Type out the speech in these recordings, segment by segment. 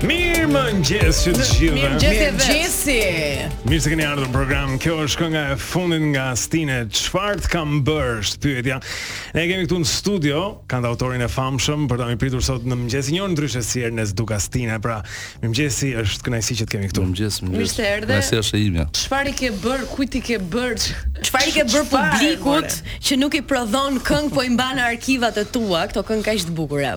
Mirëmëngjesi të gjithë Mirëmëngjesi Mirëmëngjesi Mirë se keni ardhë në program Kjo është kënga e fundit nga Stine Çfarë të kam bërë është pyetja Ne kemi këtu në studio Kantautorin e famshëm Për të mirëpritur sot në mëngjes Njohur ndryshe si Ernes Duka Stine Pra mirëmëngjesi është kënaqësi që të kemi këtu Mirëmëngjesi Mirëmëngjesi Mirë se është e imja Çfarë i ke bërë Kujt i ke bërë Çfarë i ke bërë publikut Që nuk i prodhon këngë Po i mba në arkivat e tua Këto këngë kaq të bukura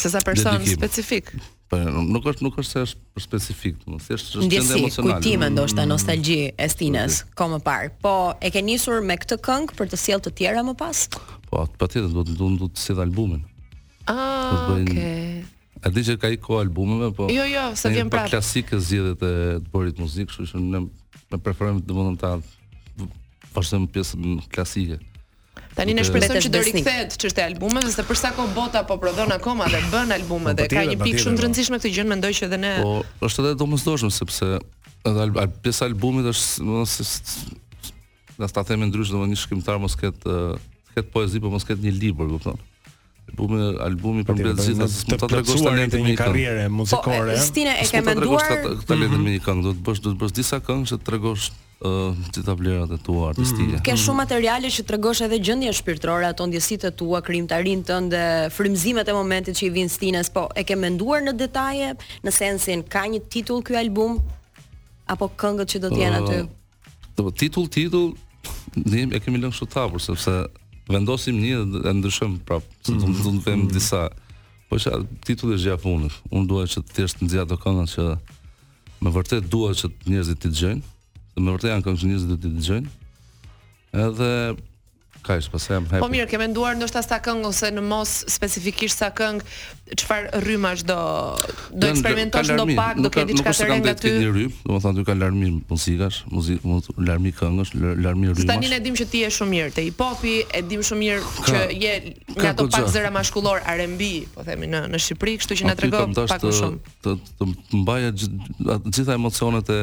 Se sa person dedikim. specifik. Po, nuk është nuk është se është për specifik, më thjesht është gjendje emocionale. Ndjesi, kujtime ndoshta mm. nostalgji e Stines, kohë më parë. Po e ke nisur me këtë këngë për të sjellë të tjera më pas? Po, patjetër do të do të sjell albumin. Ah, okay. A di që ka ikur koha albumeve, po... Jo, jo, se vjen prapë. Po klasike zgjedhjet e të bërit muzikë, kështu që ne preferojmë domethënë ta vazhdojmë pjesën klasike. Tani ne shpresojmë që do rikthehet çështja e albumeve, se për sa kohë bota po prodhon akoma dhe bën albume po, dhe ka një pikë shumë të rëndësishme këtë gjë, mendoj që edhe ne Po, është edhe domosdoshmë sepse edhe al, pjesa e albumit është domethënë si ta themi ndryshe, domethënë një shkrimtar mos ketë ketë poezi, po mos ketë një libër, kupton. Albumi, albumi përmbledh gjithë s'mund ta tregosh talentin një karrierë po, muzikore. Po, Stine e ke menduar talentin mhm. me një këngë, do të bësh do të bësh disa këngë që të tregosh gjitha vlerat e tua mhm. artistike. Ke mhm. shumë materiale që të tregosh edhe gjendjen shpirtërore, ato ndjesitë e tua, krijimtarinë tënde, frymëzimet e momentit që i vijnë Stines, po e ke menduar në detaje në sensin ka një titull ky album apo këngët që do të jenë aty? Do titull titull e kemi lënë kështu të hapur sepse vendosim një e ndryshojmë prapë, se do të mhm. vëmë disa. Po çka titulli është gjëja e fundit. Unë dua që të thjesht nxjerr ato këngë që me vërtet dua që njerëzit t'i dëgjojnë. Se me vërtet janë këngë që njerëzit do t'i dëgjojnë. Edhe kaq, pastaj jam happy. Po mirë, ke menduar ndoshta sa këngë ose në mos specifikisht sa këngë, çfarë rrymash do do eksperimentosh ndopak, do ke diçka të re nga ty? Nuk ka ndonjë rrymë, domethënë aty ka larmi muzikash, muzikë, muz, larmi këngësh, larmi rrymash. Tani ne dimë që ti je shumë mirë te hip hopi, e dimë shumë mirë që je nga ato pak zëra mashkullorë R&B, po themi në në Shqipëri, kështu që na trego pak më shumë. Të të mbajë gjitha emocionet e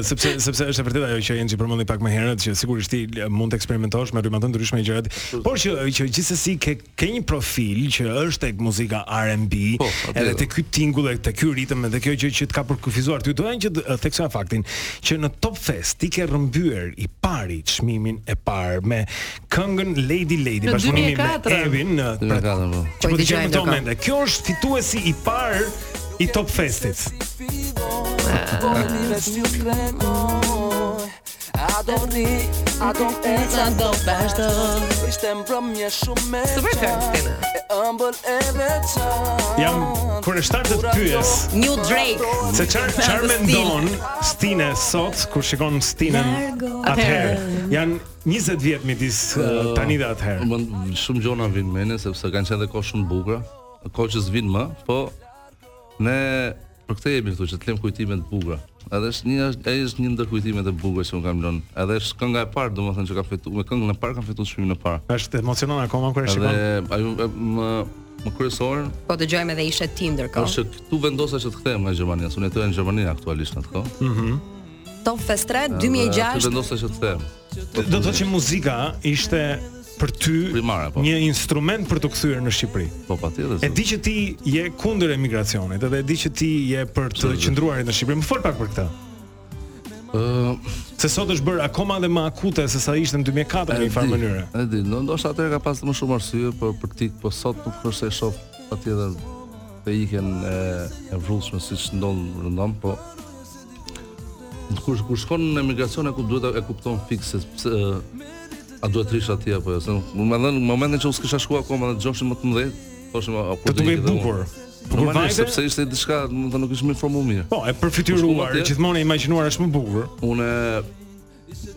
Sepse sepse është e vërtetë ajo që Enxhi përmendi pak më herët që sigurisht ti eh, mund të eksperimentosh me rryma të ndryshme e gjërat, por që që gjithsesi ke ke një profil që është tek muzika R&B, Po, atje edhe do. tek ky tingull e tek ky ritëm edhe kjo gjë që të ka përkufizuar ty. Doja që të eh, theksoja faktin që në Top Fest ti ke rrëmbyer i pari çmimin e parë me këngën Lady Lady në bashkëpunim me 2004. Evin në Dy me katër, po. që Po po i dëgjojmë dëgjojmë këto ndërkohë. momente. Kjo është fituesi i parë i Top Festit. Super këngë Tina. Jam kureshtar të të pyes New Drake. se çfarë çfarë mendon Stine sot kur shikon Stinën atëherë. Atëherë. Janë 20 vjet midis uh, tani dhe atëherë. Më shumë gjona vijnë në mendje sepse kanë qenë dhe kohë shumë të bukura. Kohë që s'vijnë më, po ne për këtë jemi këtu që të lëmë kujtime të bukura. Edhe është një është ai është një ndër kujtimet e bukura që un kam lënë. Edhe është kënga e parë, domethënë që kam fituar me këngën e parë kam fituar çmimin e parë. Të emocionon akoma kur e shikon. Edhe ajo më më kryesorja. Po dëgjojmë edhe hitin ndërkohë. Po, këtu vendosa që të kthehem nga Gjermania, unë jetoja në Gjermani aktualisht në atë kohë. Mhm. Mm Top Fest 3 2006. Këtu vendosa që të kthehem. Do të thotë që muzika ishte për ty Primare, po. një instrument për t'u kthyer në Shqipëri. Po patjetër. E di që ti je kundër emigracionit, edhe e di që ti je për të qëndruarit në Shqipëri. Më fol pak për këtë. Ëh, uh, se sot është bërë akoma edhe më akute se sa ishte në 2004 në një farë mënyre. S'e di, ndoshta atëherë ka pasur më shumë arsye, por për këtë po sot nuk është se shoh patjetër të ikurën e, e vrullshme siç ndodh rëndom, po Kur kur shkon në emigracion e kupton, e kupton fiks se pse a duhet të rrish atje apo jo. Se domethënë në momentin që unë s'kisha shkuar akoma në iknin më të mëdhenjtë, thoshim a po do të ishte bukur. Po kur vajta sepse ishte diçka, domethënë nuk ishim informuar mirë. Po, e përfytyruar, gjithmonë e imagjinuar është më e bukur. Unë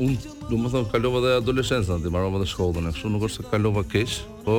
unë domethënë kalova dhe adoleshencën, e mbarova dhe shkollën, kështu nuk është se kalova keq, po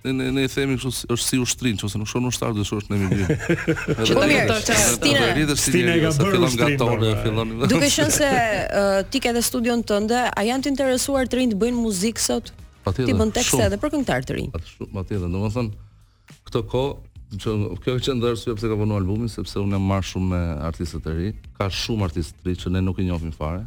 Ne ne ne themi kështu është si ushtria, qoftë se nuk shkon ushtar do të shkosh në miliu. Që të mirë të çaj. Stina, Stina e ka bërë ushtrinë. Duke qenë se ti ke edhe studion tënde, a janë të interesuar të rinjtë të bëjnë muzikë sot? Ti bën tekste edhe për këngëtarë të rinj. Patjetër, patjetër. Domethënë këto kohë që kjo qe një arsye pse ka vonu albumi sepse unë jam marrë shumë me artistët e ri, ka shumë artistë të ri që ne nuk i njofim fare.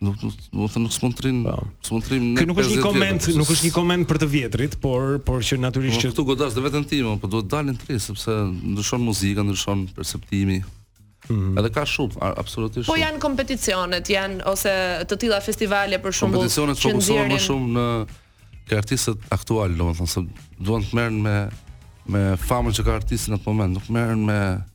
Nuk domethënë nuk s'mund të rrinë, po. s'mund të rrinë në. Ky nuk është një koment, nuk është një koment për të vjetrit, por por që natyrisht po, që këtu godas dhe veten tim, po duhet të dalin të rinj sepse ndryshon muzika, ndryshon perceptimi. Mm. Edhe ka shumë, absolutisht. Po janë kompeticionet, janë ose të tilla festivale për shembull. Kompeticionet fokusohen më shumë ke artistët aktualë, domethënë se duan të merren me me famën që ka artisti në atë moment, nuk merren me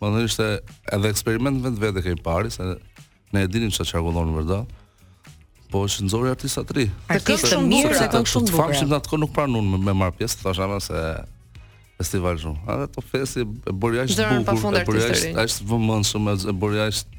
Domethënë ishte edhe eksperiment në vetvete, e kemi parë, se ne s'e dinim çfarë qarkullon vërdallë, po që nxori artista të ri. Artista të mirë, se këngëtarë shumë të famshëm në atë kohë nuk pranuan me, me marrë pjesë, të thasha me se festival shumë. Edhe Top Festi e bëri aq të bukur, e bëri aq të vëmendshme, e bëri aq të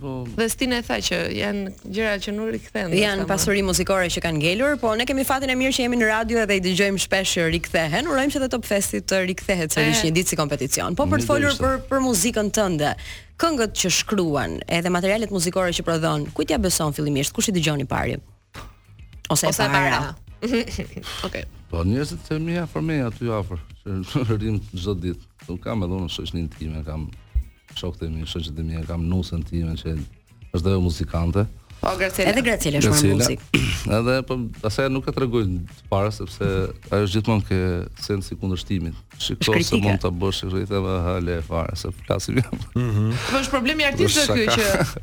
Po. Dhe Stina e tha që janë gjëra që nuk rikthehen. Janë pasuri muzikore që kanë ngelur, po ne kemi fatin e mirë që jemi në radio dhe i dëgjojmë shpesh që rikthehen. Urojmë që dhe Top Festi të rikthehet sërish një ditë si kompeticion. Po për të folur për muzikën tënde, këngët që shkruan, edhe materialet muzikore që prodhon, kujt ia beson fillimisht? Kush i dëgjon i pari? Ose e para. Okej. Po njerëzit e mi afër me aty afër, që rrim çdo ditë. Nuk kam edhe unë shoqërinë time, kam shokët e mi, shoqet e mi, kam nusen time që është dhe muzikante. Po Graciela. Edhe Graciela është marrë me muzikë. Edhe po asaj nuk ia tregoj të parës sepse ajo është gjithmonë ke sensi i kundërshtimit. Shiko se mund ta bësh hit edhe hale fare s'e flasim. Mhm. Po është problemi i artistëve ky që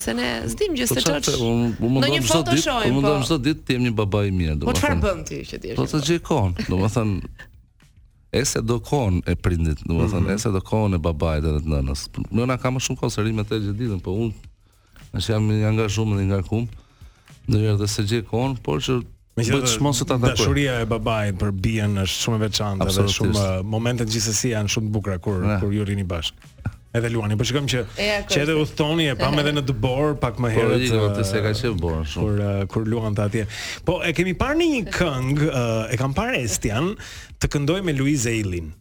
Se ne s'dim gjë po se çfarë. Unë mundohem çdo ditë, unë mundohem po. çdo ditë të jem një baba i mirë, domethënë. Po çfarë bën ti që ti je? Po të gjej kohën, domethënë. Se e do kohën e prindit, domethënë, mhm. se e do kohën e babait edhe të nënës. Nëna ka më shumë kohë se rri me të gjithë ditën, po unë jam i angazhuar dhe i ngarkum. Ndërsa s'e gjej kohën, por që Megjithatë çmos se ta takoj. Dashuria e babait për bijën është shumë e veçantë dhe momentet gjithsesi janë shumë të bukura kur ne. kur ju rrini bashkë. Edhe luani, po shikojmë që që edhe udhëtoni, e pamë edhe në dëborë pak më po, herët. Po atë se ka qenë borë shumë. Kur kur luante atje. Po e kemi parë në një këngë, e kam parë Estian të këndojë me Luiz Ejllin.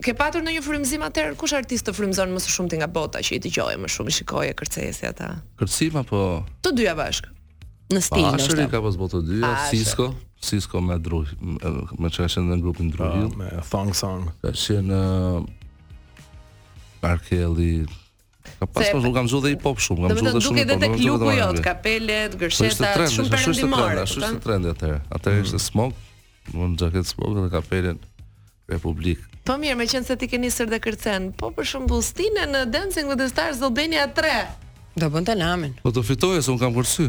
Ke patur ndonjë frymëzim atëherë? Kush artist të frymëzon më së shumti nga bota që i dëgjoje më shumë, i shikoje, kërceje si ata? Kërcim apo Të dyja bashkë. Në stil ndoshta. Asheri ka pas bo të të dyja, Sisko, Sisko me Dru, me ç'ka qenë në grupin Dru ah, Hill. Me Thong Song. Ka qenë uh, Arkelli, Ka pas pas, unë kam dëgju dhe hip hop shumë, kam dëgju dhe shumë hip hop. Dhe tek luku jot, kapelet, gërsheta, shumë perëndimore. Ashtu ishte trendi atëherë, atëherë mm. ishte smog, në në xhaketë smog dhe kapelen Republik. Po mirë, meqenëse ti ke nisur dhe kërcen, po pse s'e shohim Stinen në Dancing with the Stars dhe Albania 3. Do bënte namin. Po të fitojë, se unë kam kërcy.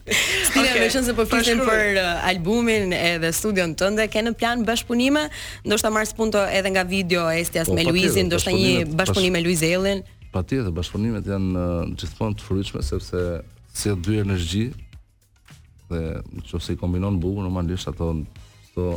Stine, okay. meqenëse po flisim për uh, albumin edhe studion tënde, ke në plan bashkëpunime? Ndoshta marrë spunto edhe nga videoja e Estias po, me Luizin, ndoshta një bashkëpunim me Luiz Ejllin? Patjetër, bashkëpunimet janë uh, gjithmonë të frytshme, sepse sjell dy energji, dhe në qoftë se i kombinon bukur, normalisht atëherë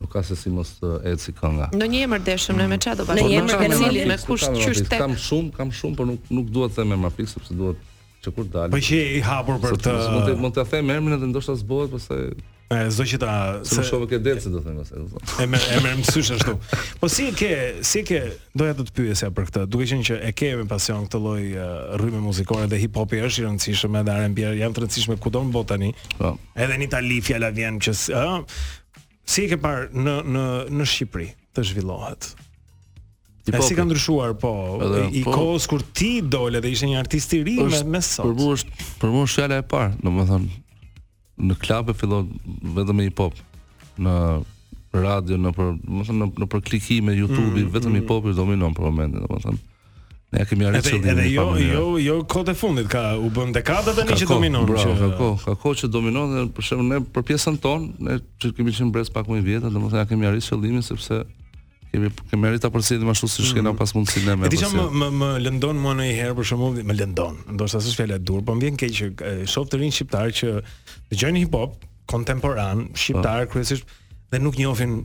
nuk ka se si mos të ecë kënga. Ndonjë emër deshëm ne me çfarë do bashkë? Ndonjë emër me kush qysh tek. Kam shumë, kam shumë, por nuk nuk dua të them emër fiks sepse duhet që kur të dalë. Po je i hapur për të. Mund të mund të them emrin edhe ndoshta s'bohet pastaj. E zdo që ta se më shohë ke del se do them pastaj. E më e më mësysh ashtu. Po si e ke, si e ke, doja të të pyesja për këtë. Duke qenë që e ke me pasion këtë lloj rryme muzikore dhe hip hopi është i rëndësishëm edhe R&B janë të rëndësishme kudo në botë tani. Po. Edhe në Itali fjala vjen që ë Si e ke parë në në në Shqipëri të zhvillohet? hip hop. Si ka ndryshuar po edhe, hip hop, kohës kur ti dole dhe ishe një artist i ri me me sot. Për mua është për mua është fjala e parë, domethënë në klab e fillon vetëm me hip hop në radio në për, domethënë në, në për klikime YouTube mm, vetëm mm. hip hopi dominon për momentin, domethënë. Ne ja kemi arritur edhe, edhe jo, jo, jo kohët e fundit ka u bë dekada tani që dominon bro, që ka kohë, ka kohë që dominon dhe për shembull ne për pjesën tonë ne që kemi qenë brez pak më i vjetër, domethënë ja kemi arritur qëllimin sepse kemi kemi arritur ta përcjellim ashtu siç kena mm. pas mundësi ne me. Ti e di, a më më lëndon mua ndonjëherë për shembull, më lëndon. Ndoshta s'është fjala e duhur, po më vjen keq që shoh të rinj shqiptarë që dëgjojnë hip hop kontemporan, shqiptar po. kryesisht dhe nuk njohin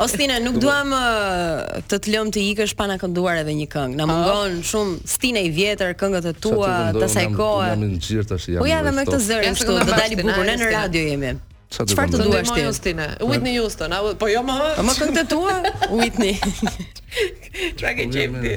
O Stine, nuk duam uh, të të lëmë të ikësh pa na kënduar edhe një këngë. Na mungon oh. shumë Stine i vjetër, këngët e tua, të saj kohë. Jam i ngjirë tash jam. Po ja dhe me këtë zërin këtu, do dali bukur ne në radio jemi. Çfarë të duash ti? Stine, Whitney Houston, apo jo më. Po më këngët e tua? Whitney. Çfarë ke qejf ti?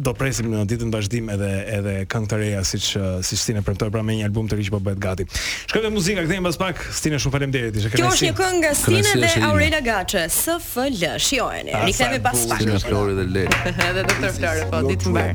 do presim në ditët në vazhdim edhe edhe këngë të reja siç siç Stine premtoi pra me një album të ri që po bëhet gati. Shkojmë te muzika, kthehemi pas pak. Stine shumë faleminderit. Ishte kënaqësi. Kjo është një këngë nga Stine dhe Aurela Gaçe, SFL. Shijojeni. Ah, Rikthehemi pas pak. Stine Flori dhe Lela. Edhe doktor Flori po ditë të mbarë.